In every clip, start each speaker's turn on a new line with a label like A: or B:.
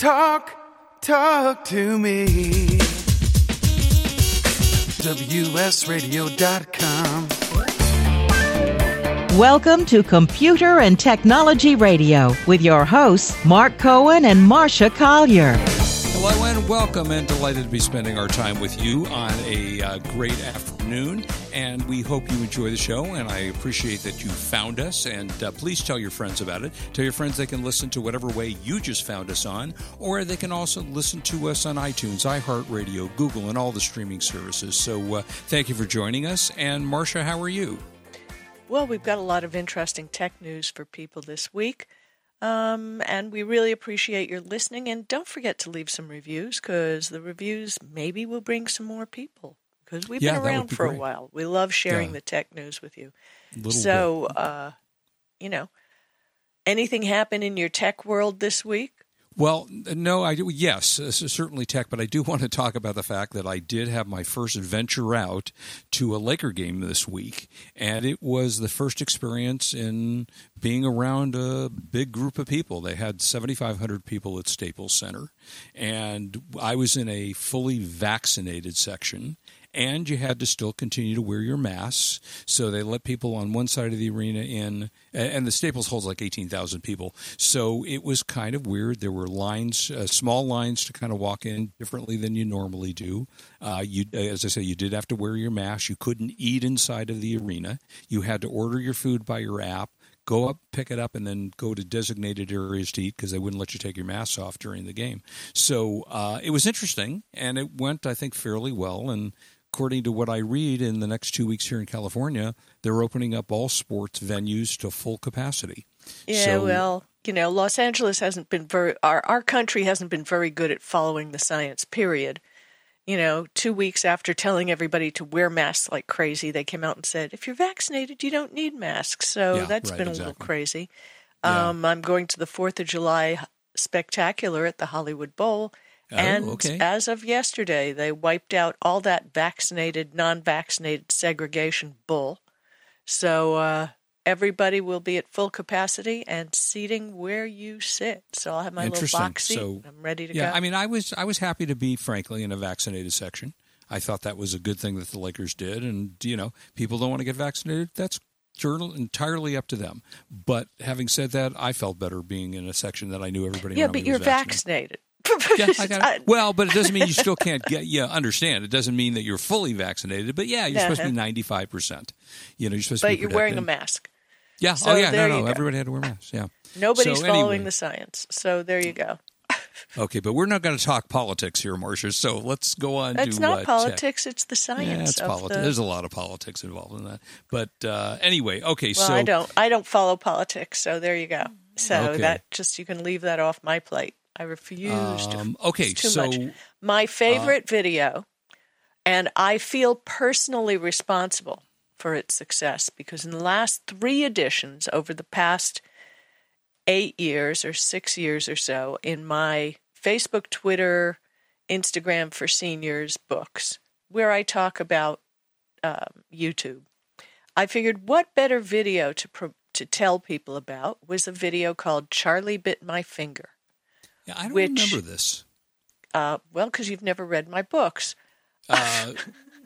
A: Talk, talk to me. WSRadio.com.
B: Welcome to Computer and Technology Radio with your hosts, Mark Cohen and Marsha Collier.
C: Hello and welcome, and delighted to be spending our time with you on a uh, great afternoon. And we hope you enjoy the show, and I appreciate that you found us. And uh, please tell your friends about it. Tell your friends they can listen to whatever way you just found us on, or they can also listen to us on iTunes, iHeartRadio, Google, and all the streaming services. So uh, thank you for joining us. And Marsha, how are you?
D: Well, we've got a lot of interesting tech news for people this week. Um, and we really appreciate your listening. And don't forget to leave some reviews because the reviews maybe will bring some more people because we've
C: yeah,
D: been around
C: be
D: for
C: great.
D: a while. We love sharing
C: yeah.
D: the tech news with you.
C: Little
D: so, uh, you know, anything happen in your tech world this week?
C: Well, no, I do. Yes, certainly tech, but I do want to talk about the fact that I did have my first venture out to a Laker game this week, and it was the first experience in being around a big group of people. They had 7,500 people at Staples Center, and I was in a fully vaccinated section and you had to still continue to wear your masks. So they let people on one side of the arena in, and the Staples holds like 18,000 people. So it was kind of weird. There were lines, uh, small lines to kind of walk in differently than you normally do. Uh, you, as I say, you did have to wear your mask. You couldn't eat inside of the arena. You had to order your food by your app go up, pick it up, and then go to designated areas to eat because they wouldn't let you take your masks off during the game. So uh, it was interesting, and it went, I think, fairly well. And according to what I read, in the next two weeks here in California, they're opening up all sports venues to full capacity.
D: Yeah,
C: So-
D: well, you know, Los Angeles hasn't been very, our, our country hasn't been very good at following the science, period. You know, two weeks after telling everybody to wear masks like crazy, they came out and said, if you're vaccinated, you don't need masks. So
C: Yeah,
D: that's
C: right,
D: been a little
C: exactly.
D: crazy.
C: Yeah.
D: Um, I'm going to the 4th of July spectacular at the Hollywood Bowl.
C: Oh,
D: and
C: okay.
D: as of yesterday, they wiped out all that vaccinated, non vaccinated segregation bull. So uh, everybody will be at full capacity and seating where you sit. So I'll have my little box seat.
C: So,
D: I'm ready to
C: yeah,
D: go.
C: I mean, I was I was happy to be, frankly, in a vaccinated section. I thought that was a good thing that the Lakers did, and you know, people don't want to get vaccinated. That's journal entirely up to them. But having said that, I felt better being in a section that I knew everybody.
D: yeah, but you're
C: vaccinated.
D: vaccinated.
C: Yeah, I got it. Well, but it doesn't mean you still can't get. Yeah, understand. It doesn't mean that you're fully vaccinated. But yeah, you're supposed to be
D: Uh-huh.
C: ninety five percent. You know, you're supposed to
D: but
C: be.
D: you're wearing a mask.
C: Yeah.
D: So
C: oh yeah. No, no. Everybody had to wear masks. Yeah.
D: Nobody's
C: So
D: following
C: anyway.
D: the science. So there you go.
C: Okay, but we're not going to talk politics here, Marsha. So let's go on
D: It's
C: to
D: not
C: uh, tech.
D: politics, it's the science.
C: Yeah, it's
D: of
C: politics.
D: the-
C: There's a lot of politics involved in that. But uh, anyway, okay.
D: Well,
C: so
D: I don't. I don't follow politics, so there you go. So
C: Okay.
D: that just you can leave that off my plate. I refused.
C: Um, okay,
D: too
C: so
D: much. My favorite video, and I feel personally responsible for its success because in the last three editions over the past eight years or six years or so, in my Facebook, Twitter, Instagram for seniors books, where I talk about um, YouTube, I figured what better video to pro- to tell people about was a video called "Charlie Bit My Finger."
C: Yeah, I don't
D: which-
C: remember this.
D: Uh, well, because you've never read my books.
C: Uh,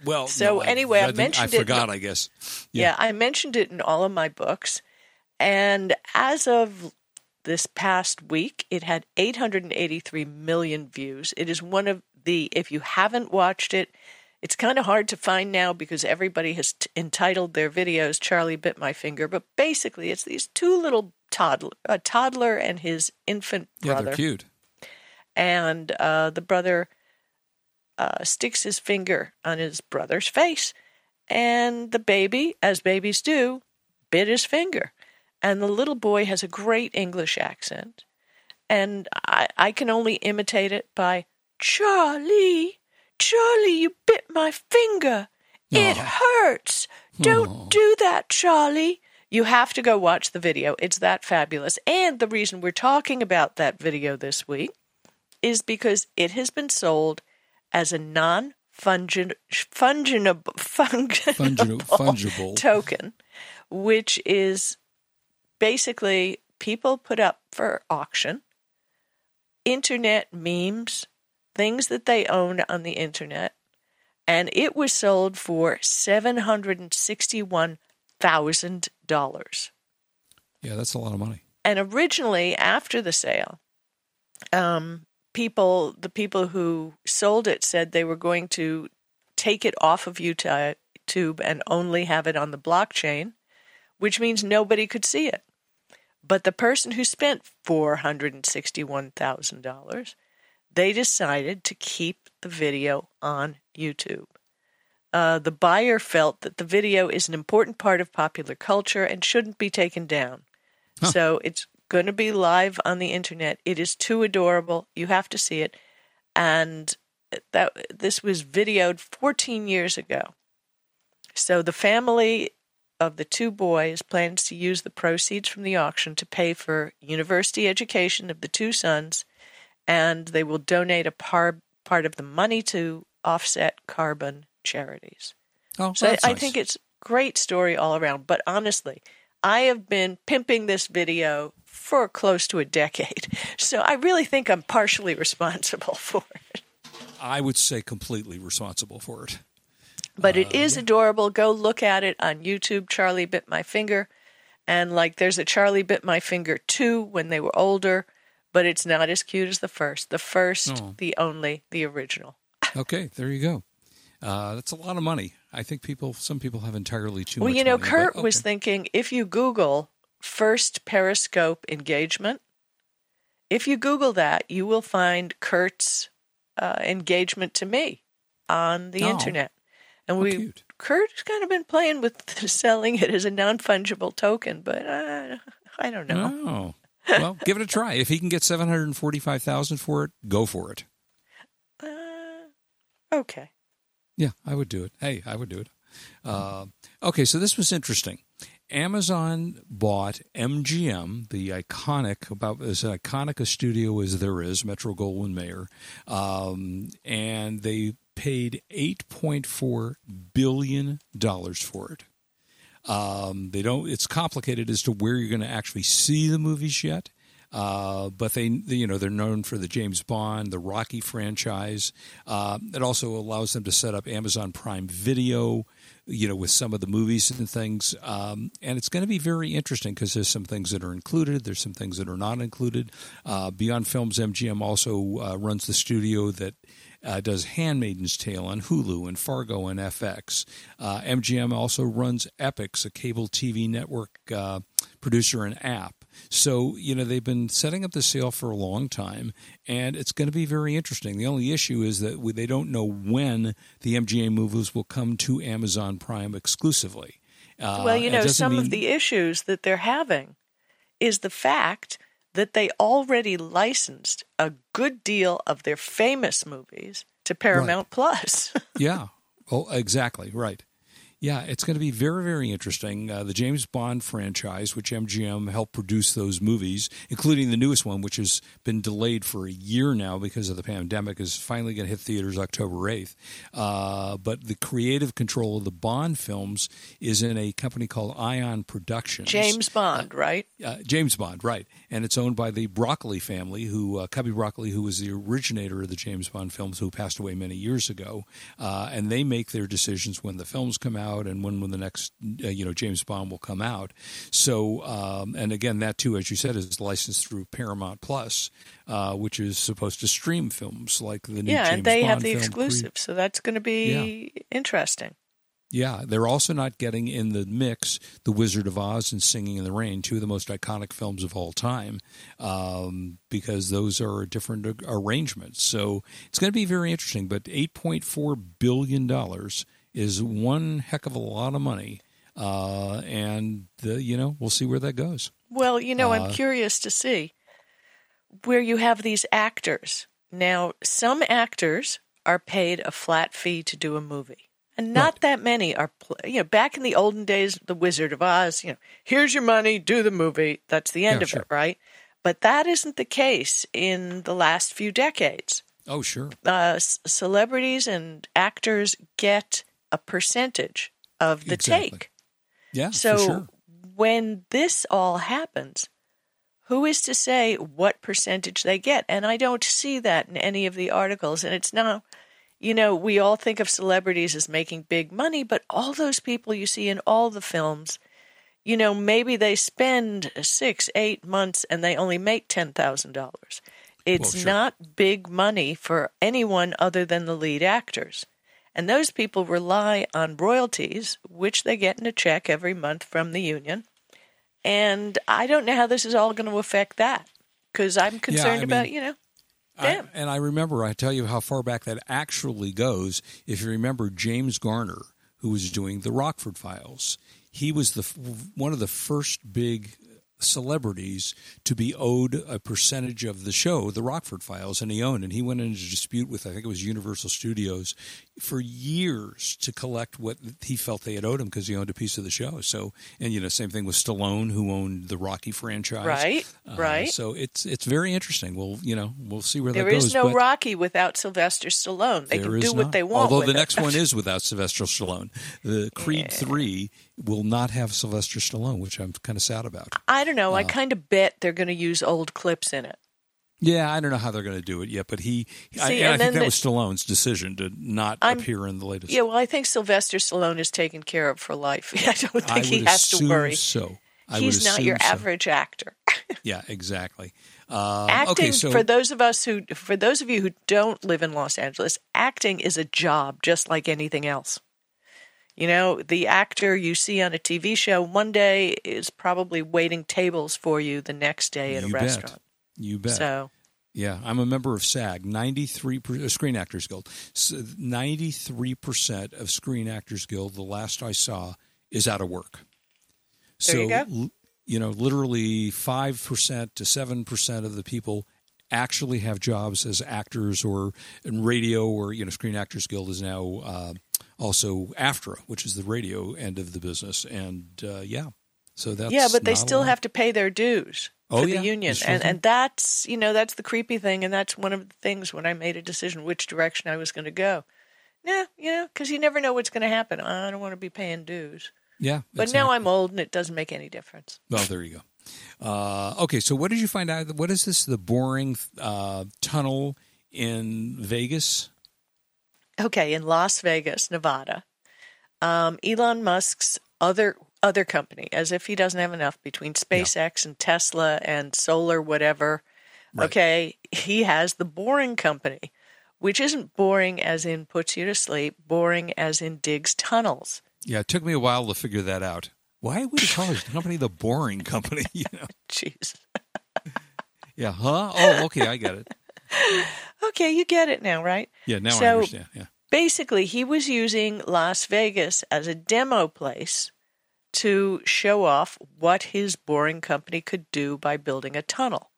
C: well,
D: So
C: no,
D: anyway, I
C: them-
D: mentioned
C: I
D: it-
C: forgot. I guess.
D: Yeah. I mentioned it in all of my books. And as of this past week, it had 883 million views. It is one of the, if you haven't watched it, it's kind of hard to find now because everybody has t- entitled their videos Charlie Bit My Finger. But basically, it's these two little toddler, a toddler and his infant brother.
C: Yeah, they're cute.
D: And uh, the brother uh, sticks his finger on his brother's face, and the baby, as babies do, bit his finger. And the little boy has a great English accent, and I, I can only imitate it by Charlie, Charlie, you bit my finger. It hurts. Don't do that, Charlie. You have to go watch the video. It's that fabulous. And the reason we're talking about that video this week is because it has been sold as a non fungible fungible,
C: Fungible, fungible.
D: token, which is basically people put up for auction internet memes, things that they owned on the internet, and it was sold for seven hundred and sixty-one thousand dollars.
C: Yeah, that's a lot of money.
D: And originally, after the sale, um, people, the people who sold it, said they were going to take it off of YouTube and only have it on the blockchain, which means nobody could see it. But the person who spent four hundred and sixty-one thousand dollars, they decided to keep the video on YouTube. Uh, the buyer felt that the video is an important part of popular culture and shouldn't be taken down.
C: Huh.
D: So it's going to be live on the internet. It is too adorable. You have to see it. And eh, that this was videoed 14 years ago. So the family of the two boys plans to use the proceeds from the auction to pay for university education of the two sons, and they will donate a par- part of the money to offset carbon charities.
C: Oh,
D: So I,
C: that's
D: I think it's great story all around. But honestly, I have been pimping this video for close to a decade, so I really think I'm partially responsible for it.
C: I would say completely responsible for it.
D: But
C: Uh,
D: it is adorable. Go look at it on YouTube. Charlie bit my finger, and like there's a Charlie bit my finger two when they were older, but it's not as cute as the first. The first,
C: Oh.
D: the only, the original.
C: Okay, there you go. Uh, that's a lot of money. I think people, some people have entirely too
D: well,
C: much.
D: you know,
C: money,
D: Kurt
C: but
D: was thinking if you Google first Periscope engagement, if you Google that, you will find Kurt's uh, engagement to me on the
C: Oh.
D: internet. And we,
C: cute.
D: Kurt's kind of been playing with selling it as a non fungible token, but uh, I don't know.
C: Oh, well, give it a try. If he can get seven hundred forty-five thousand for it, go for it.
D: Uh, okay.
C: Yeah, I would do it. Hey, I would do it. Uh, okay, so this was interesting. Amazon bought MGM, the iconic, about as iconic a studio as there is, Metro Goldwyn Mayer, um, and they paid eight point four billion dollars for it. Um, they don't. It's complicated as to where you're going to actually see the movies yet. Uh, but they, you know, they're known for the James Bond, the Rocky franchise. Uh, it also allows them to set up Amazon Prime Video, you know, with some of the movies and things. Um, and it's going to be very interesting because there's some things that are included, there's some things that are not included. Uh, Beyond Films MGM also uh, runs the studio that uh, does Handmaiden's Tale on Hulu and Fargo and FX. Uh, MGM also runs Epix, a cable TV network uh, producer and app. So, you know, they've been setting up the sale for a long time, and it's going to be very interesting. The only issue is that we, they don't know when the MGM movies will come to Amazon Prime exclusively. Uh,
D: well, you know, some of the issues that they're having is the fact that they already licensed a good deal of their famous movies to Paramount Plus.
C: yeah. Oh, exactly. Right. Yeah, it's going to be very, very interesting. Uh, the James Bond franchise, which MGM helped produce those movies, including the newest one, which has been delayed for a year now because of the pandemic, is finally going to hit theaters October 8th. Uh, but the creative control of the Bond films is in a company called Eon Productions.
D: James Bond, right?
C: Uh, James Bond, right? And it's owned by the Broccoli family, who uh, Cubby Broccoli, who was the originator of the James Bond films, who passed away many years ago. Uh, and they make their decisions when the films come out and when when the next uh, you know James Bond will come out. So, um, and again, that too, as you said, is licensed through Paramount Plus, uh, which is supposed to stream films like the new
D: Yeah,
C: James
D: and they
C: Bond
D: have the exclusive, so that's going to be interesting.
C: Yeah, they're also not getting in the mix The Wizard of Oz and Singing in the Rain, two of the most iconic films of all time, um, because those are different arrangements. So it's going to be very interesting. But $8.4 billion is one heck of a lot of money. Uh, and, the, you know, we'll see where that goes.
D: Well, you know,
C: Uh,
D: I'm curious to see where you have these actors. Now, some actors are paid a flat fee to do a movie. And not
C: Right.
D: that many are, you know, back in the olden days, The Wizard of Oz, you know, here's your money, do the movie. That's the end
C: Yeah,
D: of
C: sure.
D: it, right? But that isn't the case in the last few decades.
C: Oh, sure.
D: Uh, c- celebrities and actors get a percentage of the
C: Exactly.
D: take.
C: Yeah,
D: So
C: for sure.
D: when this all happens, who is to say what percentage they get? And I don't see that in any of the articles. And it's now, you know, we all think of celebrities as making big money, but all those people you see in all the films, you know, maybe they spend six, eight months and they only make $10,000. It's
C: Well, sure.
D: not big money for anyone other than the lead actors. And those people rely on royalties, which they get in a check every month from the union. And I don't know how this is all going to affect that because I'm concerned
C: mean,
D: about, you know,
C: I-
D: them.
C: and I remember, I tell you how far back that actually goes. If you remember James Garner, who was doing the Rockford Files, he was the one of the first big celebrities to be owed a percentage of the show, the Rockford Files, and he owned. And he went into dispute with, I think it was Universal Studios, for years to collect what he felt they had owed him because he owned a piece of the show. So, and you know, same thing with Stallone, who owned the Rocky franchise.
D: Right,
C: Uh,
D: right.
C: So it's it's very interesting. We'll you know we'll see where
D: There
C: that goes.
D: is no Rocky without Sylvester Stallone. They can do what they want.
C: Although the
D: it.
C: next one is without Sylvester Stallone. The Creed Three will not have Sylvester Stallone, which I'm kind of sad about.
D: I don't know. I kind of bet they're going to use old clips in it.
C: Yeah, I don't know how they're going to do it yet, but he. I,
D: See,
C: and I think that
D: the-
C: was Stallone's decision to not
D: I'm-
C: appear in the latest.
D: Yeah, well, I think Sylvester Stallone is taken care of for life. I don't
C: I
D: think he has to worry.
C: So I
D: He's not your
C: assume so.
D: average actor.
C: Yeah, exactly. Um,
D: acting
C: okay, so
D: for those of us who for those of you who don't live in Los Angeles, acting is a job just like anything else. You know, the actor you see on a TV show one day is probably waiting tables for you the next day at a
C: bet.
D: restaurant.
C: You bet.
D: So,
C: Yeah, I'm a member of SAG, 93 per, uh, Screen Actors Guild. S- 93% of Screen Actors Guild, the last I saw, is out of work.
D: There
C: so,
D: you go.
C: l- you know, literally 5% to 7% of the people actually have jobs as actors or in radio or, you know, Screen Actors Guild is now uh, also AFTRA, which is the radio end of the business. And uh, yeah, so that's.
D: yeah, but they still have to pay their dues
C: Oh,
D: for
C: yeah,
D: the union, and and that's you know that's the creepy thing, and that's one of the things when I made a decision which direction I was going to go. Yeah, you know, because you never know what's going to happen. I don't want to be paying dues,
C: Yeah.
D: but now I'm old, and it doesn't make any difference.
C: Well, there you go. Uh, okay, so what did you find out? What is this? The boring uh, tunnel in Vegas?
D: Okay, in Las Vegas, Nevada, um, Elon Musk's other other company, as if he doesn't have enough between SpaceX and Tesla and solar whatever.
C: Right.
D: Okay, he has the Boring Company, which isn't boring as in puts you to sleep, boring as in digs tunnels.
C: Yeah, it took me a while to figure that out. Why would he call his company the Boring Company? You know?
D: Jeez.
C: Yeah, huh? Oh, okay, I get it.
D: Okay, you get it now, right?
C: Yeah, now I
D: So-
C: understand. Yeah,
D: basically he was using Las Vegas as a demo place to show off what his boring company could do by building a tunnel.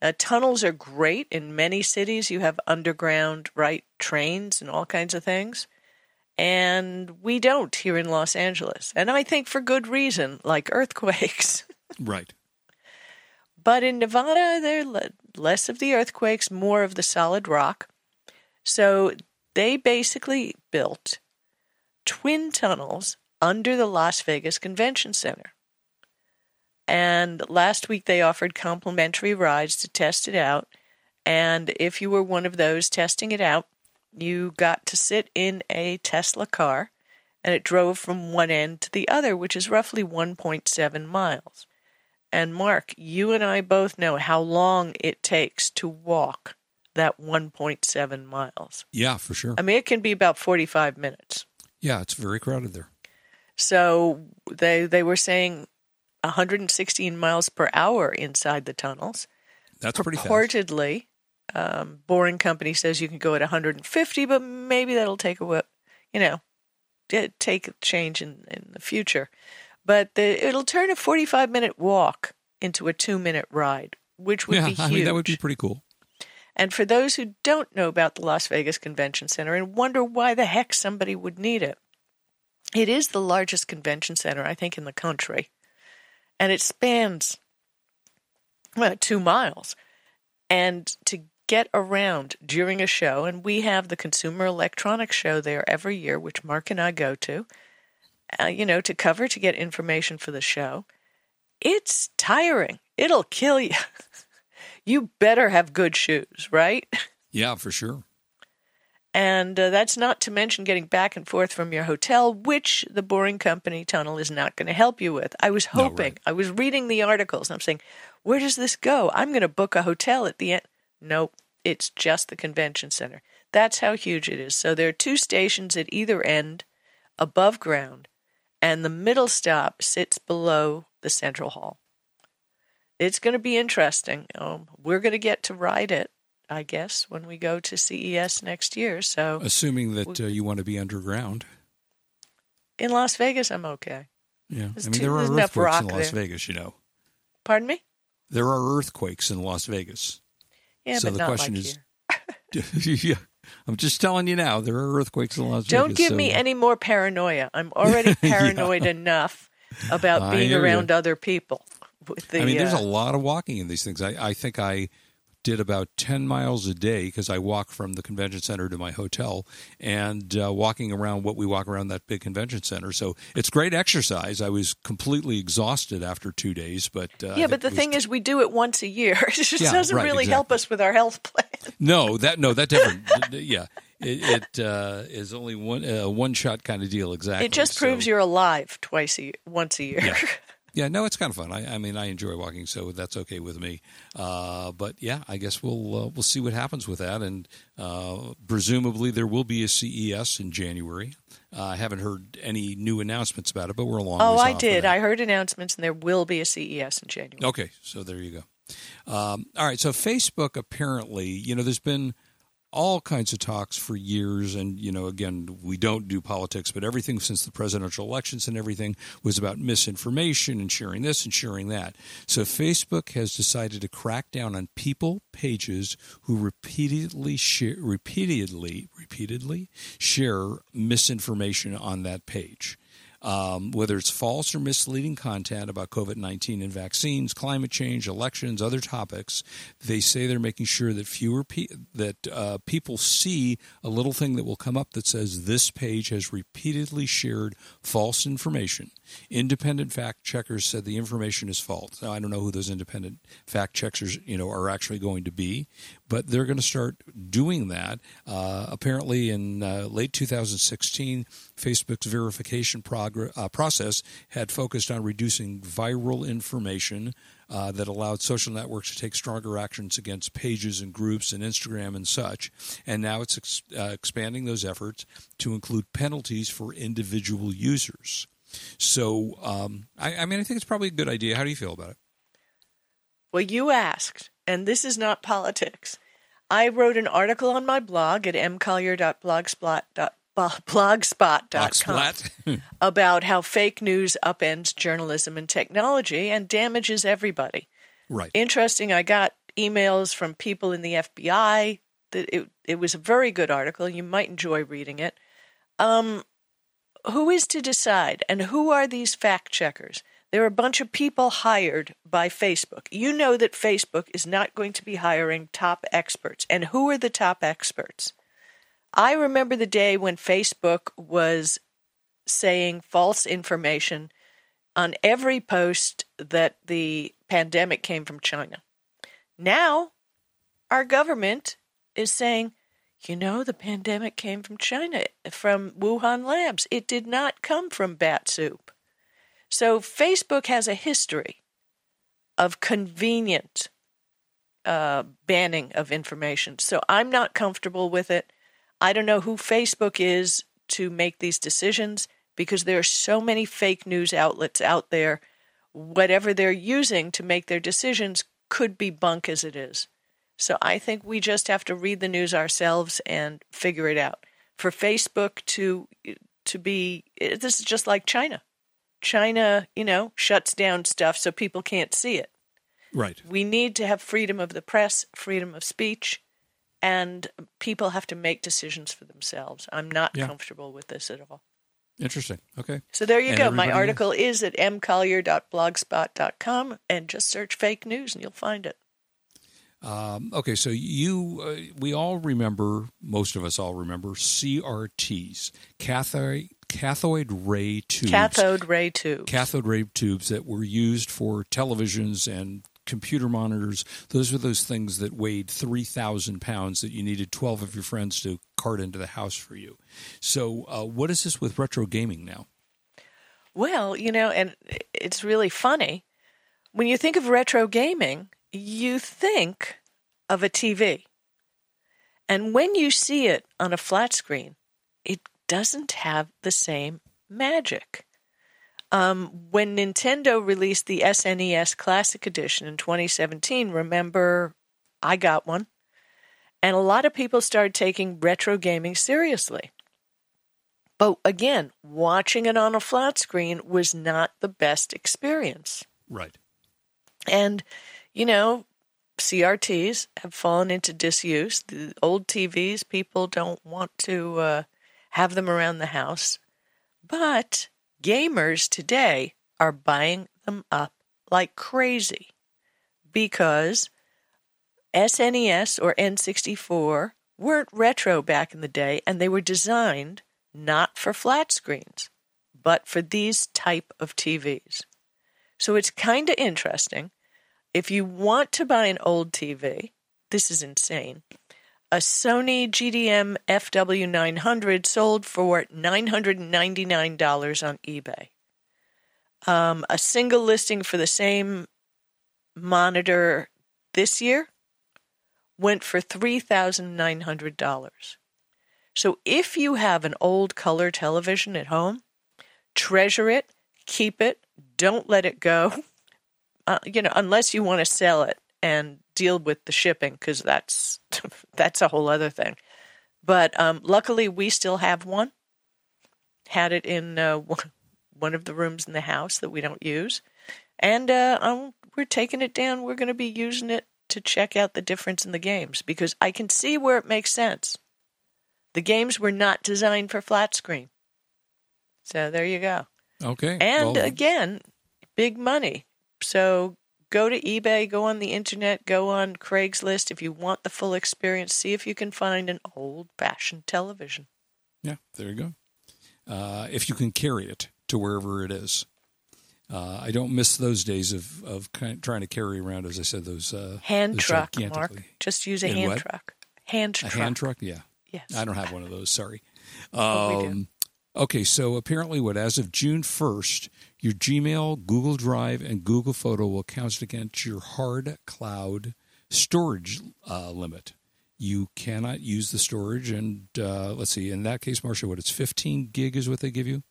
D: Uh, tunnels are great in many cities. You have underground, right, trains and all kinds of things. And we don't here in Los Angeles. And I think for good reason, like earthquakes.
C: right.
D: But in Nevada, they're less of the earthquakes, more of the solid rock. So they basically built twin tunnels under the Las Vegas Convention Center. And last week they offered complimentary rides to test it out. And if you were one of those testing it out, you got to sit in a Tesla car and it drove from one end to the other, which is roughly 1.7 miles. And Mark, you and I both know how long it takes to walk that 1.7 miles.
C: Yeah, for sure.
D: I mean, it can be about 45 minutes.
C: Yeah, it's very crowded there.
D: So they they were saying 116 miles per hour inside the tunnels.
C: That's pretty fast.
D: Purportedly, um, Boring Company says you can go at 150, but maybe that'll take a whip, you know, take a change in, in the future. But the, it'll turn a 45 minute walk into a two minute ride, which would
C: yeah,
D: be huge.
C: I mean that would be pretty cool.
D: And for those who don't know about the Las Vegas Convention Center and wonder why the heck somebody would need it, it is the largest convention center, I think, in the country. And it spans well, two miles. And to get around during a show, and we have the Consumer Electronics Show there every year, which Mark and I go to, uh, you know, to cover, to get information for the show. It's tiring. it'll kill you. you better have good shoes, right?
C: Yeah, for sure.
D: And uh, that's not to mention getting back and forth from your hotel, which the Boring Company tunnel is not going to help you with. I was
C: No,
D: hoping,
C: right.
D: I was reading the articles, and I'm saying, where does this go? I'm going to book a hotel at the end. Nope, it's just the convention center. That's how huge it is. So there are two stations at either end above ground, and the middle stop sits below the central hall. It's going to be interesting. Um, we're going to get to ride it, I guess, when we go to CES next year. So
C: Assuming that uh, you want to be underground.
D: in Las Vegas, I'm okay.
C: Yeah.
D: There's
C: I mean,
D: too-
C: there are earthquakes in Las
D: there.
C: Vegas, you know.
D: Pardon me?
C: There are earthquakes in Las Vegas.
D: Yeah,
C: So
D: but
C: the
D: not
C: question
D: like
C: is-
D: here.
C: yeah. I'm just telling you now, there are earthquakes in Las
D: Don't
C: Vegas.
D: give
C: so-
D: me any more paranoia. I'm already paranoid enough about being around
C: you.
D: other people. With the,
C: I mean, there's
D: uh,
C: a lot of walking in these things. I, I think I did about 10 miles a day because I walk from the convention center to my hotel and uh, walking around what we walk around that big convention center. So it's great exercise. I was completely exhausted after two days, but uh,
D: yeah, but the thing is, we do it once a year. It just
C: Yeah,
D: doesn't
C: right,
D: really help us with our health plan.
C: no, that no, that different. yeah, it, it uh, is only one uh, one shot kind of deal. Exactly.
D: It just
C: So-
D: proves you're alive twice a year, once a year.
C: Yeah. Yeah, no, it's kind of fun. I, I mean, I enjoy walking, so that's okay with me. Uh, but yeah, I guess we'll uh, we'll see what happens with that, and uh, presumably there will be a CES in January. Uh, I haven't heard any new announcements about it, but we're a long.
D: oh, I did. I heard announcements, and there will be a CES in January.
C: Okay, so there you go. Um, all right, so Facebook apparently, you know, there's been all kinds of talks for years, and you know, again, we don't do politics, but everything since the presidential elections and everything was about misinformation and sharing this and sharing that. So Facebook has decided to crack down on people, pages who repeatedly share, repeatedly, repeatedly share misinformation on that page um, whether it's false or misleading content about COVID 19 and vaccines, climate change, elections, other topics, they say they're making sure that fewer pe- that uh, people see a little thing that will come up that says this page has repeatedly shared false information. Independent fact checkers said the information is false. Now I don't know who those independent fact checkers you know are actually going to be, but they're going to start doing that. Uh, apparently, in uh, late 2016, Facebook's verification progr- uh, process had focused on reducing viral information uh, that allowed social networks to take stronger actions against pages and groups and Instagram and such. And now it's ex- uh, expanding those efforts to include penalties for individual users. So, um, I, I mean, I think it's probably a good idea. How do you feel about it?
D: Well, you asked, and this is not politics. I wrote an article on my blog at mcollier.blogspot.blogspot.com
C: Boxplat?
D: about how fake news upends journalism and technology and damages everybody.
C: right.
D: Interesting, I got emails from people in the FBI that it, it was a very good article. You might enjoy reading it. Um, who is to decide and who are these fact checkers? There are a bunch of people hired by Facebook. You know that Facebook is not going to be hiring top experts. And who are the top experts? I remember the day when Facebook was saying false information on every post that the pandemic came from China. Now, our government is saying, you know, the pandemic came from China, from Wuhan labs. It did not come from bat soup. So, Facebook has a history of convenient uh, banning of information. So, I'm not comfortable with it. I don't know who Facebook is to make these decisions because there are so many fake news outlets out there. Whatever they're using to make their decisions could be bunk as it is. So I think we just have to read the news ourselves and figure it out. For Facebook to to be this is just like China. China, you know, shuts down stuff so people can't see it.
C: Right.
D: We need to have freedom of the press, freedom of speech, and people have to make decisions for themselves. I'm not
C: Yeah.
D: comfortable with this at all.
C: Interesting. Okay.
D: So there you
C: And
D: go. My
C: everybody is.
D: article is at mcollier.blogspot.com and just search fake news and you'll find it.
C: Um, okay, so you, uh, we all remember, most of us all remember CRTs, cathode cathode ray tubes.
D: Cathode ray tube.
C: cathode ray tubes that were used for televisions and computer monitors. Those were those things that weighed 3,000 pounds that you needed 12 of your friends to cart into the house for you. So, uh, what is this with retro gaming now?
D: Well, you know, and it's really funny. When you think of retro gaming, you think of a TV. And when you see it on a flat screen, it doesn't have the same magic. Um, when Nintendo released the SNES Classic Edition in 2017, remember I got one? And a lot of people started taking retro gaming seriously. But again, watching it on a flat screen was not the best experience.
C: Right.
D: And, you know, CRTs have fallen into disuse. The old TVs, people don't want to uh, have them around the house. But gamers today are buying them up like crazy because SNES or N64 weren't retro back in the day and they were designed not for flat screens, but for these type of TVs. So it's kind of interesting. If you want to buy an old TV, this is insane. A Sony GDM FW900 sold for $999 on eBay. Um, a single listing for the same monitor this year went for $3,900. So if you have an old color television at home, treasure it, keep it, don't let it go. Uh, you know, unless you want to sell it and deal with the shipping, because that's that's a whole other thing. But um, luckily, we still have one. Had it in uh, one of the rooms in the house that we don't use, and uh, um, we're taking it down. We're going to be using it to check out the difference in the games because I can see where it makes sense. The games were not designed for flat screen. So there you go.
C: Okay.
D: And
C: well,
D: again, big money. So go to eBay, go on the internet, go on Craigslist if you want the full experience. See if you can find an old fashioned television.
C: yeah, there you go. Uh, if you can carry it to wherever it is. Uh, I don't miss those days of, of kind trying to carry around, as I said, those uh,
D: Hand
C: those
D: truck, Mark. Just use a hand
C: what?
D: truck. Hand
C: A
D: truck.
C: hand truck, yeah.
D: Yes.
C: I don't have one of those. Sorry.
D: Do.
C: Um, okay, so apparently, what as of June first, your Gmail, Google Drive, and Google Photo will count against your hard cloud storage uh, limit. You cannot use the storage, and uh, let's see. In that case, Marsha, what it's 15 gig is what they give you.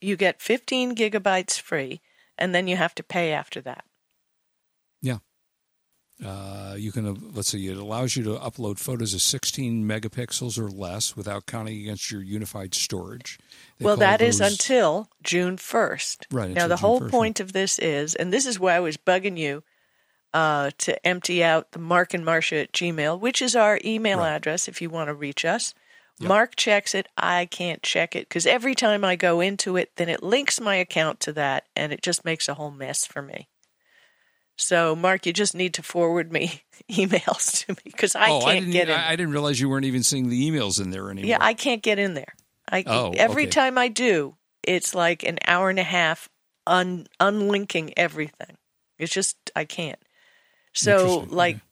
D: You get 15 gigabytes free, and then you have to pay after that.
C: Uh, you can, uh, let's see, it allows you to upload photos of 16 megapixels or less without counting against your unified storage. They
D: well, that is
C: those-
D: until June 1st.
C: Right,
D: Now, the
C: June
D: whole
C: 1st,
D: point of this is, and this is why I was bugging you uh, to empty out the Mark and Marsha at Gmail, which is our email
C: Right.
D: address if you want to reach us.
C: Yep.
D: Mark checks it. I can't check it because every time I go into it, then it links my account to that, and it just makes a whole mess for me. So, Mark, you just need to forward me emails to me because I
C: oh,
D: can't
C: didn't,
D: get in.
C: I, I didn't realize you weren't even seeing the emails in there anymore.
D: Yeah, I can't get in there. I
C: Oh,
D: every
C: okay.
D: time I do, it's like an hour and a half un unlinking everything. It's just I can't. So like
C: okay.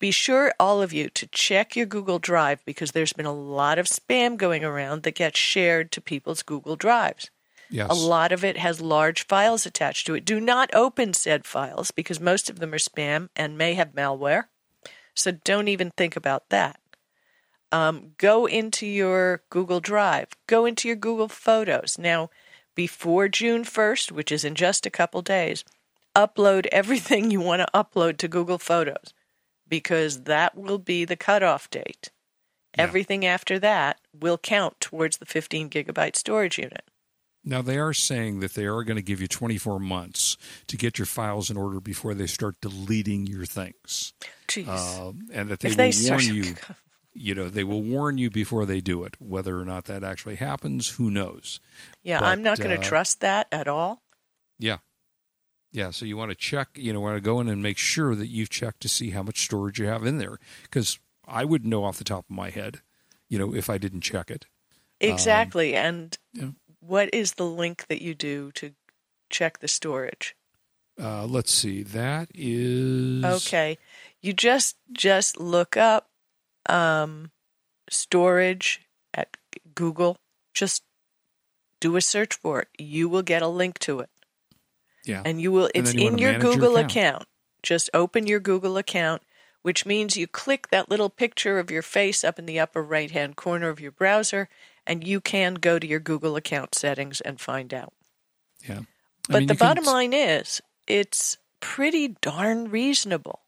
D: be sure all of you to check your Google Drive because there's been a lot of spam going around that gets shared to people's Google Drives.
C: Yes.
D: A lot of it has large files attached to it. Do not open said files because most of them are spam and may have malware. So don't even think about that. Um, go into your Google Drive, go into your Google Photos. Now, before June 1st, which is in just a couple days, upload everything you want to upload to Google Photos because that will be the cutoff date.
C: Yeah.
D: Everything after that will count towards the 15 gigabyte storage unit.
C: Now they are saying that they are going to give you 24 months to get your files in order before they start deleting your things, um, and that they
D: if
C: will
D: they
C: warn you. You know, they will warn you before they do it. Whether or not that actually happens, who knows?
D: yeah,
C: but,
D: I'm not going to
C: uh,
D: trust that at all.
C: Yeah. Yeah, so you want to check, you know, want to go in and make sure that you've checked to see how much storage you have in there because I wouldn't know off the top of my head, you know, if I didn't check it.
D: Exactly. and
C: yeah.
D: What is the link that you do to check the storage?
C: Uh, let's see. That is
D: Okay. You just just look up um, storage at Google. Just do a search for it. You will get a link to it,
C: Yeah.
D: and you will. It's
C: you
D: in your
C: manage your
D: Google
C: account.
D: account. Just open your Google account, which means you click that little picture of your face up in the upper right hand corner of your browser, and you can go to your Google account settings and find out.
C: yeah. I
D: But
C: mean,
D: the
C: you can-
D: bottom line is, it's pretty darn reasonable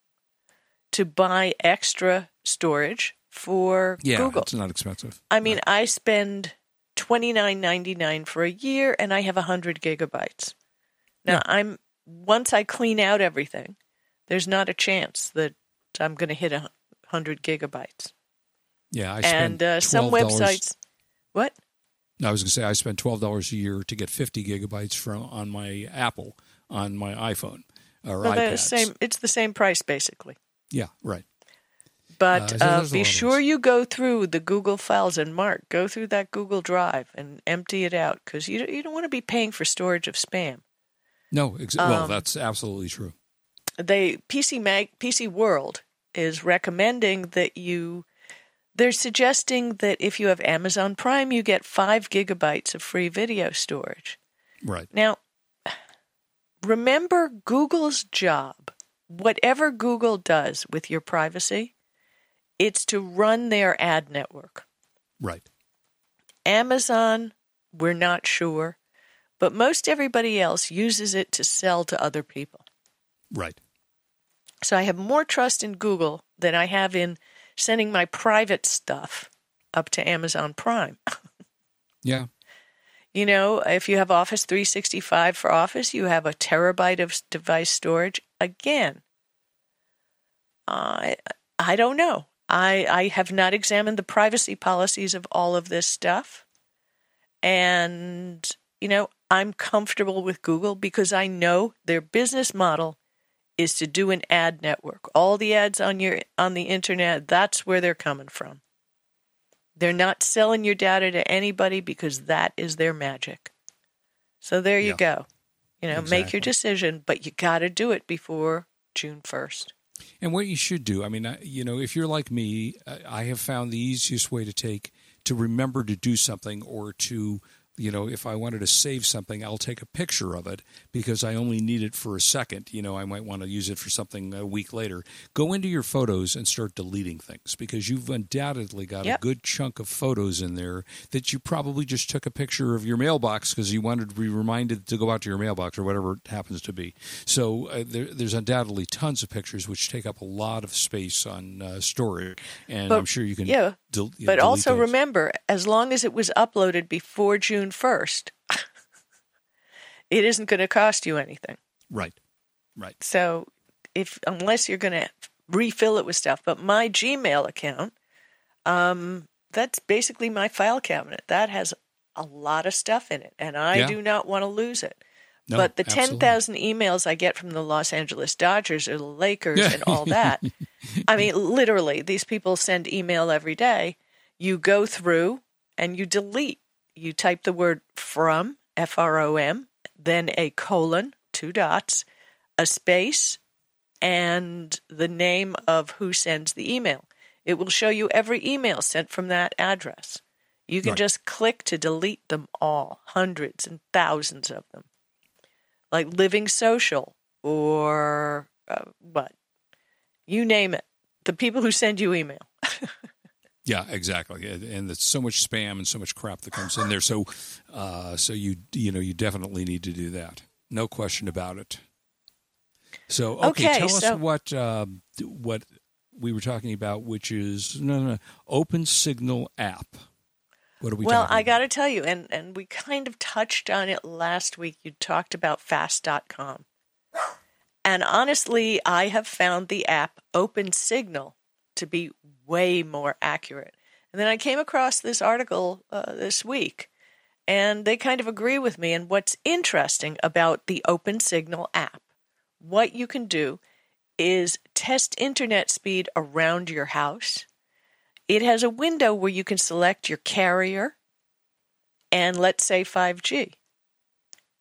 D: to buy extra storage for
C: Yeah,
D: Google.
C: it's not expensive.
D: I mean, I spend twenty nine ninety nine for a year, and I have hundred gigabytes. Now,
C: Yeah.
D: I'm once I clean out everything, there's not a chance that I'm going to hit a hundred gigabytes.
C: Yeah, I
D: and uh, some
C: $12
D: websites, what?
C: I was going to say I spend twelve dollars a year to get fifty gigabytes from on my Apple on my iPhone or
D: Well, they're
C: iPad.
D: same. It's the same price basically.
C: Yeah, right.
D: But
C: Uh,
D: uh, be sure you go through the Google files and Mark, go through that Google Drive and empty it out because you you don't want to be paying for storage of spam.
C: No, ex- well,
D: Um,
C: that's absolutely true.
D: They PC Mag PC World is recommending that you. They're suggesting that if you have Amazon Prime, you get five gigabytes of free video storage.
C: Right.
D: Now, remember Google's job, whatever Google does with your privacy, it's to run their ad network.
C: Right.
D: Amazon, we're not sure, but most everybody else uses it to sell to other people.
C: Right.
D: So I have more trust in Google than I have in sending my private stuff up to Amazon Prime.
C: Yeah.
D: You know, if you have Office 365 for Office, you have a terabyte of device storage. Again, I I don't know. I I have not examined the privacy policies of all of this stuff, and you know, I'm comfortable with Google because I know their business model is to do an ad network. All the ads on your on the internet, that's where they're coming from. They're not selling your data to anybody because that is their magic. So there you
C: Yeah.
D: go. You know, make your decision, but you got to do it before June 1st.
C: And what you should do, I mean, I- you know, if you're like me, I have found the easiest way to take to remember to do something or to, you know, if I wanted to save something, I'll take a picture of it because I only need it for a second. You know, I might want to use it for something a week later. Go into your photos and start deleting things because you've undoubtedly got
D: Yep.
C: a good chunk of photos in there that you probably just took a picture of your mailbox because you wanted to be reminded to go out to your mailbox or whatever it happens to be. So uh, there, there's undoubtedly tons of pictures which take up a lot of space on uh, storage, and
D: But-
C: I'm sure you can.
D: yeah,
C: del-
D: But also
C: those.
D: remember, as long as it was uploaded before June 1st, it isn't going to cost you anything.
C: right, right,
D: So if unless you're going to refill it with stuff, but my Gmail account, um, that's basically my file cabinet. That has a lot of stuff in it, and I
C: Yeah.
D: do not want to lose it.
C: No,
D: but the
C: absolutely.
D: 10,000 emails I get from the Los Angeles Dodgers or the Lakers and all that. I mean, literally, these people send email every day. You go through and you delete. You type the word from, F R O M, then a colon, two dots, a space, and the name of who sends the email. It will show you every email sent from that address. You can
C: Right.
D: just click to delete them all, hundreds and thousands of them. Like Living Social or uh, what? You name it. The people who send you email.
C: Yeah, exactly. And there's so much spam and so much crap that comes in there. So, uh, so you you know you definitely need to do that. No question about it. So, okay,
D: Okay,
C: tell us what uh, what we were talking about, which is no, no, no Open Signal app. What are we?
D: well, I got to tell you, and, and we kind of touched on it last week. You talked about fast.com. And honestly, I have found the app Open Signal to be way more accurate. And then I came across this article uh, this week, and they kind of agree with me. And what's interesting about the Open Signal app, what you can do is test internet speed around your house. It has a window where you can select your carrier and let's say 5G.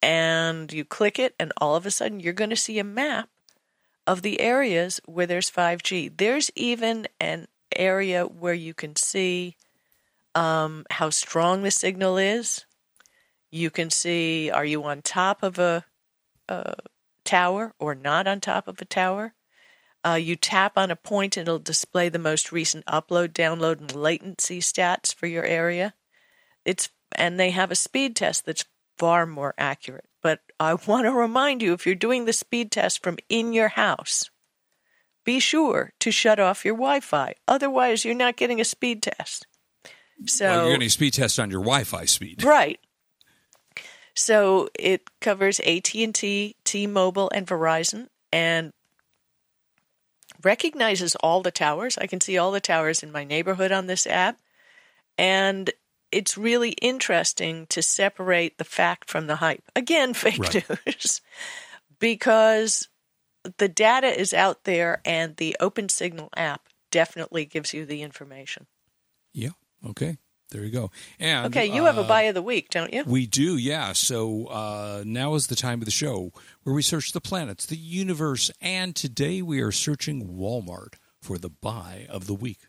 D: and you click it, and all of a sudden you're going to see a map of the areas where there's 5G. There's even an area where you can see um, how strong the signal is. You can see are you on top of a, a tower or not on top of a tower. Uh, you tap on a point and it'll display the most recent upload, download, and latency stats for your area. It's and they have a speed test that's far more accurate. But I want to remind you if you're doing the speed test from in your house, be sure to shut off your Wi Fi. Otherwise, you're not getting a speed test. So
C: well, you're getting a speed test on your Wi-Fi speed.
D: Right. So it covers AT&T, T-Mobile, and Verizon, and recognizes all the towers. I can see all the towers in my neighborhood on this app, and it's really interesting to separate the fact from the hype. Again, fake right. news, because the data is out there, and the Open Signal app definitely gives you the information.
C: Yeah. Okay. There you go. And
D: okay, you have a uh, buy of the week, don't you?
C: We do, yeah. So uh, now is the time of the show where we search the planets, the universe, and today we are searching Walmart for the buy of the week.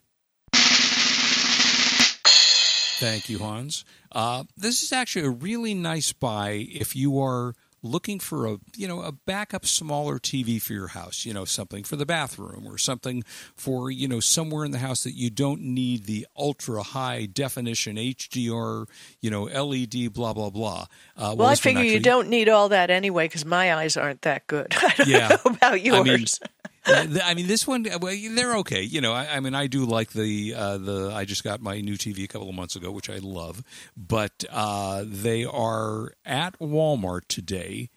C: Thank you, Hans. Uh, this is actually a really nice buy if you are looking for a you know a backup smaller TV for your house, you know something for the bathroom or something for you know somewhere in the house that you don't need the ultra high definition HDR, you know LED, blah blah blah.
D: Uh, well, I figure actually, you don't need all that anyway because my eyes aren't that good. I don't yeah, know about yours. I
C: mean, I mean, this one, well, they're okay. You know, I, I mean, I do like the uh, the. I just got my new TV a couple of months ago, which I love. But uh, they are at Walmart today.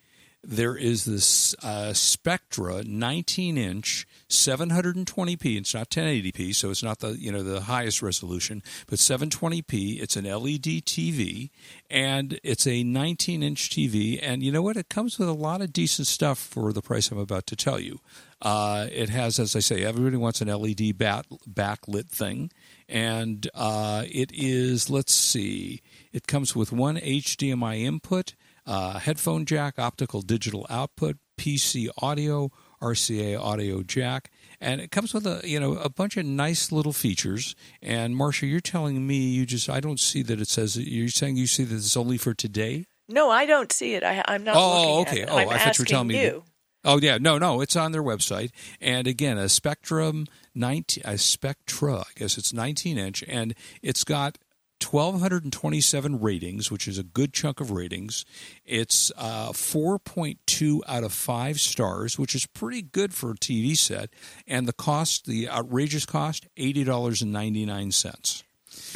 C: There is this uh, Spectra 19 inch 720p. It's not 1080p, so it's not the you know the highest resolution, but 720p. It's an LED TV, and it's a 19 inch TV. And you know what? It comes with a lot of decent stuff for the price I'm about to tell you. Uh, it has, as I say, everybody wants an LED bat, backlit thing. And uh, it is, let's see, it comes with one HDMI input, uh, headphone jack, optical digital output, PC audio, RCA audio jack, and it comes with a you know a bunch of nice little features. And Marsha, you're telling me you just I don't see that it says you're saying you see that it's only for today.
D: No, I don't see it. I, am not.
C: Oh,
D: okay.
C: Oh,
D: I'm
C: I thought you were telling
D: me. You.
C: Oh yeah, no, no, it's on their website. And again, a Spectrum 19, a Spectra, I guess it's 19 inch, and it's got 1,227 ratings, which is a good chunk of ratings. It's uh, 4.2 out of 5 stars, which is pretty good for a TV set. And the cost, the outrageous cost, $80.99.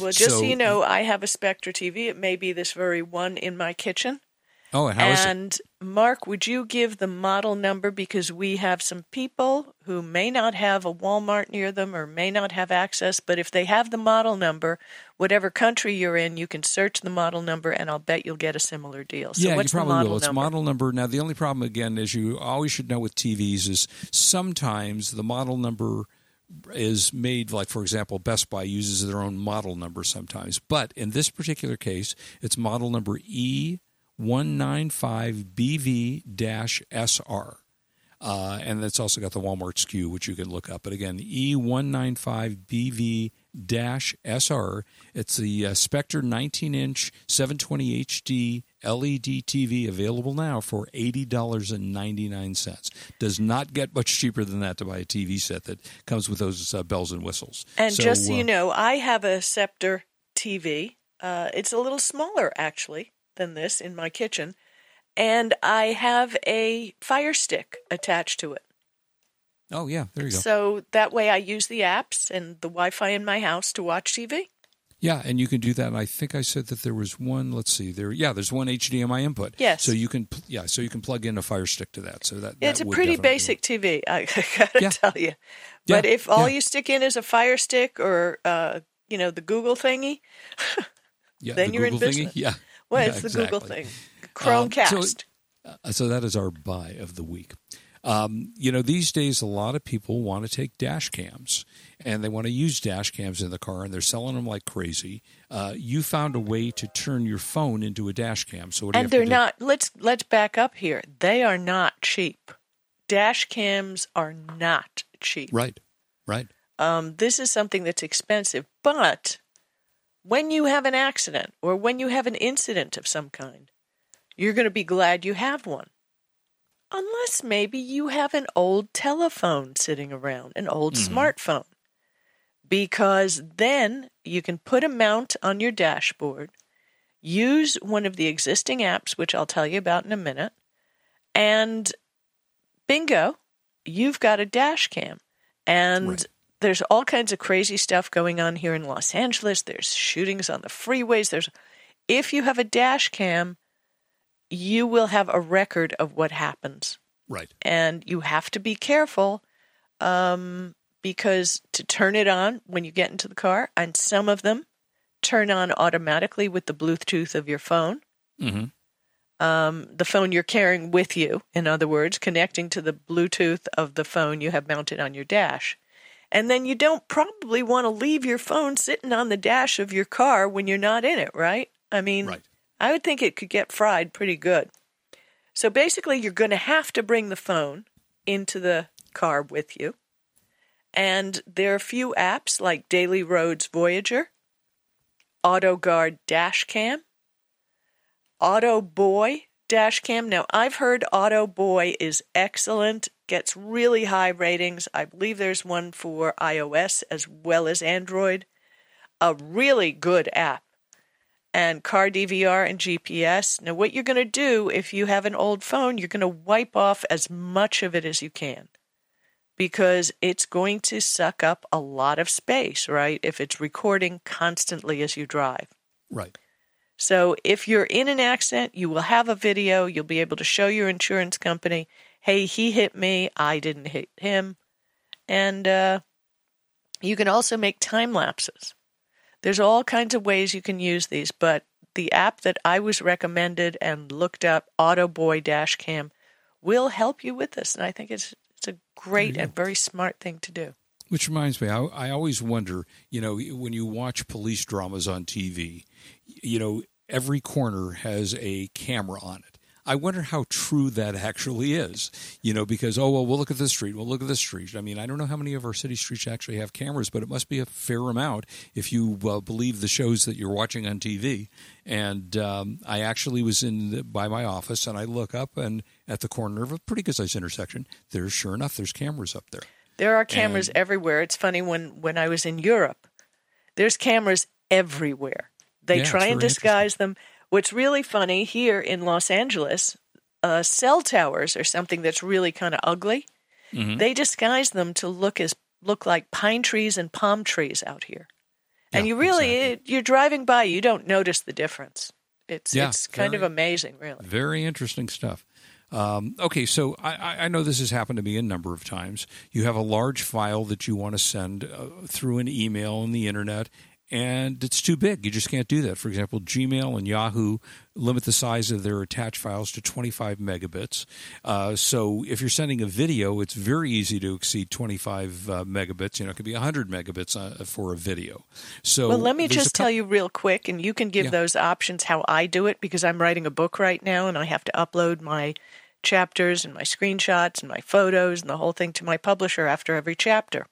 D: Well, just so, so you know, I have a Spectra TV. It may be this very one in my kitchen.
C: Oh,
D: how is and it? Mark, would you give the model number because we have some people who may not have a Walmart near them or may not have access, but if they have the model number, whatever country you're in, you can search the model number and I'll bet you'll get a similar deal. So
C: yeah,
D: what's
C: you probably
D: the model
C: will. It's
D: number?
C: model number. Now, the only problem again is you always should know with TVs is sometimes the model number is made like for example best buy uses their own model number sometimes but in this particular case it's model number e 195BV-SR. Uh, and it's also got the Walmart SKU, which you can look up. But again, E195BV-SR. It's the uh, Spectre 19-inch 720 HD LED TV available now for $80.99. Does not get much cheaper than that to buy a TV set that comes with those uh, bells and whistles.
D: And so, just so you uh, know, I have a Sceptre TV. Uh, it's a little smaller, actually than this in my kitchen, and I have a fire stick attached to it.
C: Oh, yeah, there you go.
D: So that way I use the apps and the Wi Fi in my house to watch TV.
C: Yeah, and you can do that. And I think I said that there was one. Let's see, there. Yeah, there's one HDMI input.
D: Yes.
C: So you can, yeah, so you can plug in a Fire Stick to that. So that,
D: yeah,
C: that
D: it's a pretty basic TV. I gotta
C: yeah.
D: tell you. But
C: yeah.
D: if all
C: yeah.
D: you stick in is a Fire Stick or, uh, you know, the Google thingy,
C: yeah,
D: then
C: the
D: you're
C: Google
D: in business.
C: Thingy? Yeah.
D: Well,
C: yeah,
D: it's the
C: exactly.
D: Google thing. Chromecast.
C: Um, so, uh, so that is our buy of the week. Um, you know, these days, a lot of people want to take dash cams and they want to use dash cams in the car and they're selling them like crazy. Uh, you found a way to turn your phone into a dash cam. So, what
D: and they're not let's let's back up here they are not cheap dash cams are not cheap
C: Right, right.
D: um, this is something that's expensive but when you have an accident or when you have an incident of some kind you're going to be glad you have one unless maybe you have an old telephone sitting around an old mm-hmm. smartphone because then you can put a mount on your dashboard use one of the existing apps, which I'll tell you about in a minute, and bingo, you've got a dash cam. And
C: Right.
D: There's all kinds of crazy stuff going on here in Los Angeles. There's shootings on the freeways. There's if you have a dash cam, you will have a record of what happens
C: Right.
D: and you have to be careful um, because to turn it on when you get into the car, and some of them turn on automatically with the Bluetooth of your phone.
C: hmm
D: Um, the phone you're carrying with you, in other words, connecting to the Bluetooth of the phone you have mounted on your dash. And then you don't probably want to leave your phone sitting on the dash of your car when you're not in it, right? I mean,
C: Right.
D: I would think it could get fried pretty good. So basically, you're going to have to bring the phone into the car with you. And there are a few apps like Daily Roads Voyager, AutoGuard Dashcam, Auto Boy Dashcam. Now, I've heard Auto Boy is excellent, gets really high ratings. I believe there's one for iOS as well as Android. A really good app and car DVR and GPS. Now, what you're going to do if you have an old phone, you're going to wipe off as much of it as you can because it's going to suck up a lot of space, right? If it's recording constantly as you drive.
C: Right.
D: So, if you're in an accident, you will have a video. You'll be able to show your insurance company, hey, he hit me, I didn't hit him. And uh, you can also make time lapses. There's all kinds of ways you can use these, but the app that I was recommended and looked up, AutoBoy Dashcam, will help you with this. And I think it's it's a great and very smart thing to do.
C: Which reminds me, I, I always wonder, you know, when you watch police dramas on TV, you know, every corner has a camera on it. I wonder how true that actually is, you know, because, oh, well, we'll look at this street, we'll look at this street. I mean, I don't know how many of our city streets actually have cameras, but it must be a fair amount if you uh, believe the shows that you're watching on TV. And um, I actually was in the, by my office and I look up and at the corner of a pretty good sized intersection, there's sure enough, there's cameras up there.
D: There are cameras
C: And-
D: everywhere. It's funny when when I was in Europe, there's cameras everywhere. They
C: Yeah,
D: try and disguise them. What's really funny here in Los Angeles, uh, cell towers are something that's really kind of ugly.
C: Mhm.
D: They disguise them to look as look like pine trees and palm trees out here, and you really
C: exactly.
D: it, you're driving by, you don't notice the difference. It's
C: Yeah,
D: it's kind of amazing, really.
C: Very interesting stuff. Um, okay, so I- I, know this has happened to me a number of times. You have a large file that you want to send uh, through an email on the internet, and it's too big. You just can't do that. For example, Gmail and Yahoo limit the size of their attached files to 25 megabits. Uh, so if you're sending a video, it's very easy to exceed 25 uh, megabits. You know, it could be 100 megabits uh, for a video. So
D: Well, let me just tell you real quick, and you can give
C: Yeah.
D: those options how I do it because I'm writing a book right now and I have to upload my chapters and my screenshots and my photos and the whole thing to my publisher after every chapter.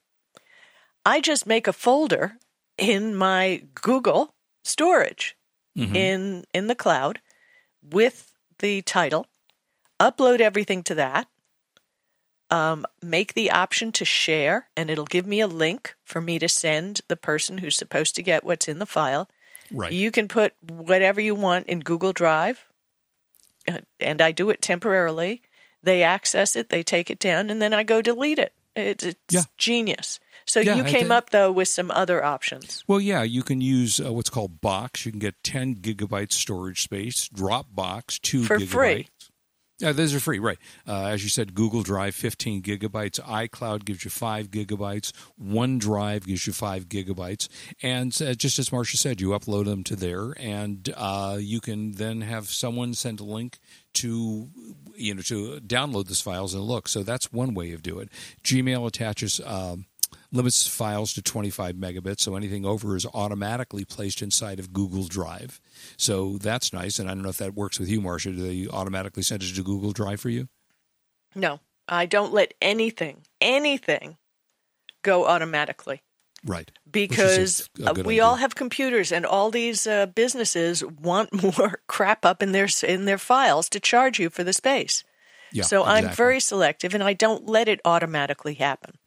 D: I just make a folder in my Google storage
C: Mhm.
D: in in the cloud with the title, upload everything to that, um, make the option to share, and it'll give me a link for me to send the person who's supposed to get what's in the file.
C: right.
D: You can put whatever you want in Google Drive, uh, and I do it temporarily. They access it, they take it down, and then I go delete it. It's, it's
C: Yeah.
D: genius. So
C: Yeah,
D: you came up though with some other options.
C: Well, yeah, you can use uh, what's called Box. You can get 10 gigabytes storage space. Dropbox, 2
D: For
C: gigabytes.
D: free.
C: Yeah, those are free, right? Uh, as you said, Google Drive, 15 gigabytes. iCloud gives you five gigabytes. OneDrive gives you five gigabytes. And uh, just as Marsha said, you upload them to there, and uh, you can then have someone send a link to you know to download those files and look. So that's one way of doing it. Gmail attaches. Um, limits files to 25 megabits, so anything over is automatically placed inside of Google Drive. So that's nice. And I don't know if that works with you, Marsha. Do they automatically send it to Google Drive for you?
D: No, I don't let anything, anything go automatically.
C: Right.
D: Because uh, we
C: idea.
D: all have computers, and all these uh, businesses want more crap up in their in their files to charge you for the space.
C: Yeah,
D: so I'm very selective, and I don't let it automatically happen.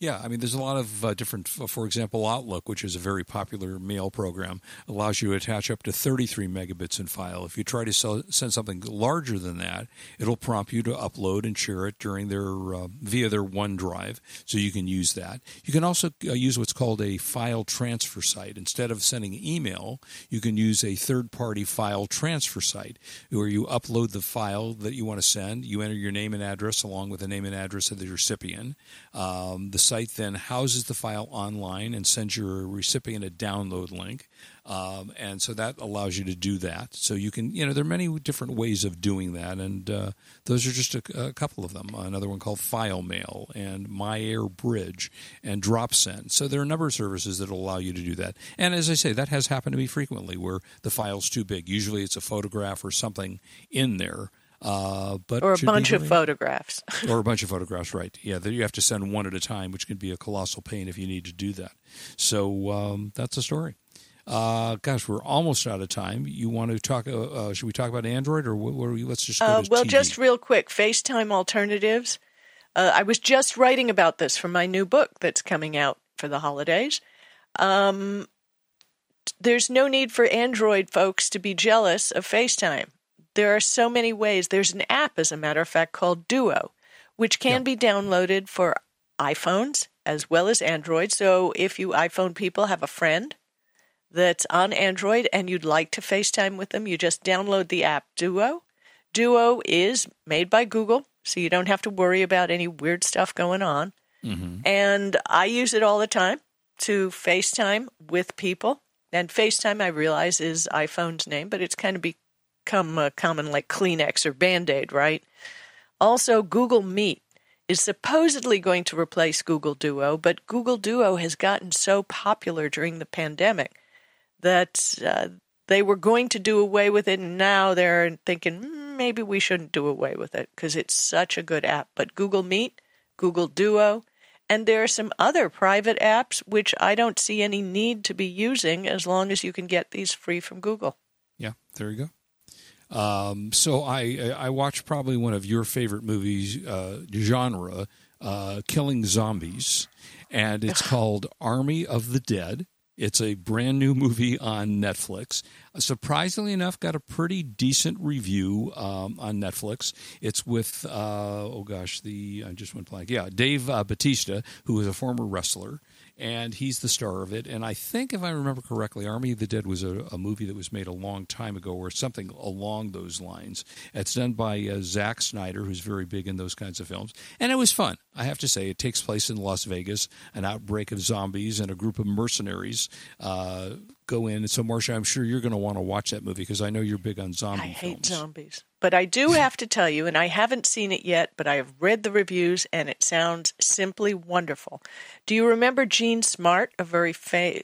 C: Yeah. I mean, there's a lot of uh, different. For example, Outlook, which is a very popular mail program, allows you to attach up to 33 megabits in file. If you try to sell, send something larger than that, it'll prompt you to upload and share it during their uh, via their OneDrive, so you can use that. You can also uh, use what's called a file transfer site. Instead of sending email, you can use a third-party file transfer site where you upload the file that you want to send. You enter your name and address along with the name and address of the recipient. Um, the site then houses the file online and sends your recipient a download link. Um, and so that allows you to do that. So you can, you know, there are many different ways of doing that, and uh, those are just a, a, couple of them. Another one called File Mail and MyAir Bridge and DropSend. So there are a number of services that allow you to do that. And as I say, that has happened to me frequently where the file's too big. Usually it's a photograph or something in there. Uh, but
D: or a bunch of photographs.
C: or a bunch of photographs, right? Yeah, that you have to send one at a time, which can be a colossal pain if you need to do that. So um, that's the story. Uh, gosh, we're almost out of time. You want to talk? Uh, uh, should we talk about Android, or what, what are we, let's just go
D: Uh, well,
C: TV.
D: just real quick, FaceTime alternatives. Uh, I was just writing about this for my new book that's coming out for the holidays. Um, there's no need for Android folks to be jealous of FaceTime. There are so many ways. There's an app, as a matter of fact, called Duo, which can be downloaded for iPhones as well as Android. So if you iPhone people have a friend that's on Android and you'd like to FaceTime with them, you just download the app Duo. Duo is made by Google, so you don't have to worry about any weird stuff going on. Mm-hmm. And I use it all the time to FaceTime with people. And FaceTime, I realize, is iPhone's name, but it's kind of become uh, common like Kleenex or Band Aid, right? Also, Google Meet is supposedly going to replace Google Duo, but Google Duo has gotten so popular during the pandemic that uh, they were going to do away with it, and now they're thinking "Hmm, maybe we shouldn't do away with it because it's such a good app. But Google Meet, Google Duo, and there are some other private apps which I don't see any need to be using as long as you can get these free from Google.
C: Yeah, there you go. Um, so I I watched probably one of your favorite movies uh, genre, uh, Killing Zombies, and it's called Army of the Dead. It's a brand new movie on Netflix. Surprisingly enough, got a pretty decent review um, on Netflix. It's with uh, oh gosh, the I just went blank. Yeah, Dave uh, Bautista, who is a former wrestler, and he's the star of it. And I think, if I remember correctly, Army of the Dead was a, a movie that was made a long time ago, or something along those lines. It's done by uh, Zack Snyder, who's very big in those kinds of films, and it was fun. I have to say, it takes place in Las Vegas. An outbreak of zombies and a group of mercenaries uh, go in. And so, Marsha, I'm sure you're going to want to watch that movie because I know you're big on zombie
D: I hate
C: films.
D: zombies. But I do have to tell you, and I haven't seen it yet, but I have read the reviews and it sounds simply wonderful. Do you remember Jean Smart, a very fa-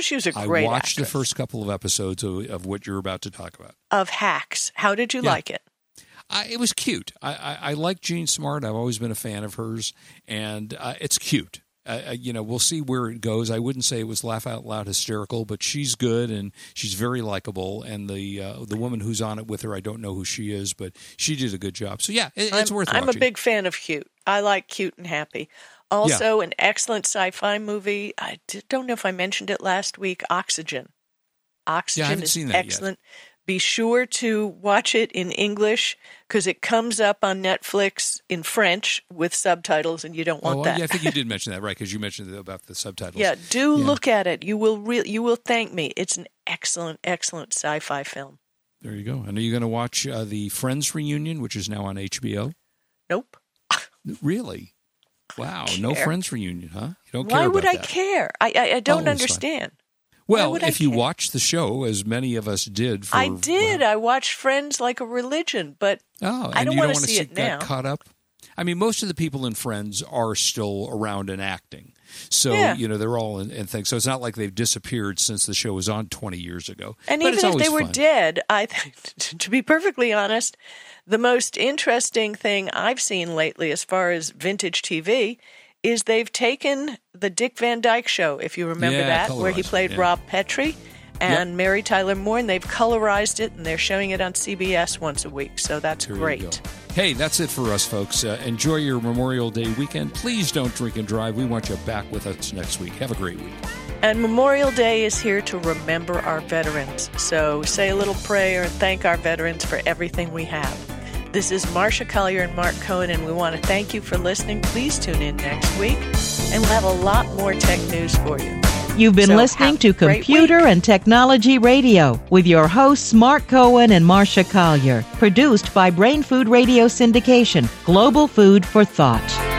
D: she was a great I
C: watched the first couple of episodes of, of what you're about to talk about.
D: of Hacks. How did you
C: Yeah.
D: like it?
C: I, it was cute. I, I, I like Jean Smart. I've always been a fan of hers, and uh, it's cute. Uh, you know, we'll see where it goes. I wouldn't say it was laugh out loud hysterical, but she's good and she's very likable. And the uh, the woman who's on it with her, I don't know who she is, but she did a good job. So yeah, it, it's
D: I'm,
C: worth
D: I'm
C: watching.
D: a big fan of cute. I like cute and happy. Also, an excellent sci-fi movie. I don't know if I mentioned it last week. Oxygen. Oxygen
C: haven't
D: is
C: seen that yet.
D: Be sure to watch it in English because it comes up on Netflix in French with subtitles, and you don't want
C: Oh,
D: that.
C: yeah, I think you did mention that, right? Because you mentioned about the subtitles.
D: Yeah, do
C: Yeah.
D: look at it. You will re- you will thank me. It's an excellent, excellent sci-fi film.
C: There you go. And are you going to watch uh, the Friends reunion, which is now on HBO?
D: Nope.
C: Really? Wow. No. Friends reunion, huh? You don't
D: Why
C: care
D: would I
C: that.
D: care? I I, I
C: Oh,
D: don't
C: fine.
D: understand.
C: Well,
D: would I
C: if you
D: care?
C: watch the show, as many of us did, for
D: I did. I watched Friends like a religion, but
C: Oh,
D: I don't
C: you
D: wanna
C: don't want to
D: see it
C: get
D: now.
C: caught up. I mean, most of the people in Friends are still around and acting, so
D: Yeah.
C: you know they're all in, in things. So it's not like they've disappeared since the show was on twenty years ago.
D: And
C: But
D: even if they were
C: fun.
D: dead, I think, to be perfectly honest, the most interesting thing I've seen lately, as far as vintage TV, is they've taken the Dick Van Dyke Show, if you remember
C: Yeah,
D: that, where he played
C: yeah.
D: Rob Petrie and Mary Tyler Moore, and they've colorized it, and they're showing it on CBS once a week. So that's
C: There
D: great.
C: Hey, that's it for us, folks. Uh, enjoy your Memorial Day weekend. Please don't drink and drive. We want you back with us next week. Have a great week.
D: And Memorial Day is here to remember our veterans. So say a little prayer and thank our veterans for everything we have. This is Marsha Collier and Mark Cohen, and we want to thank you for listening. Please tune in next week, and we'll have a lot more tech news for you.
B: You've been
D: So
B: listening to Computer and Technology Radio with your hosts Mark Cohen and Marsha Collier. Produced by Brain Food Radio Syndication, Global Food for Thought.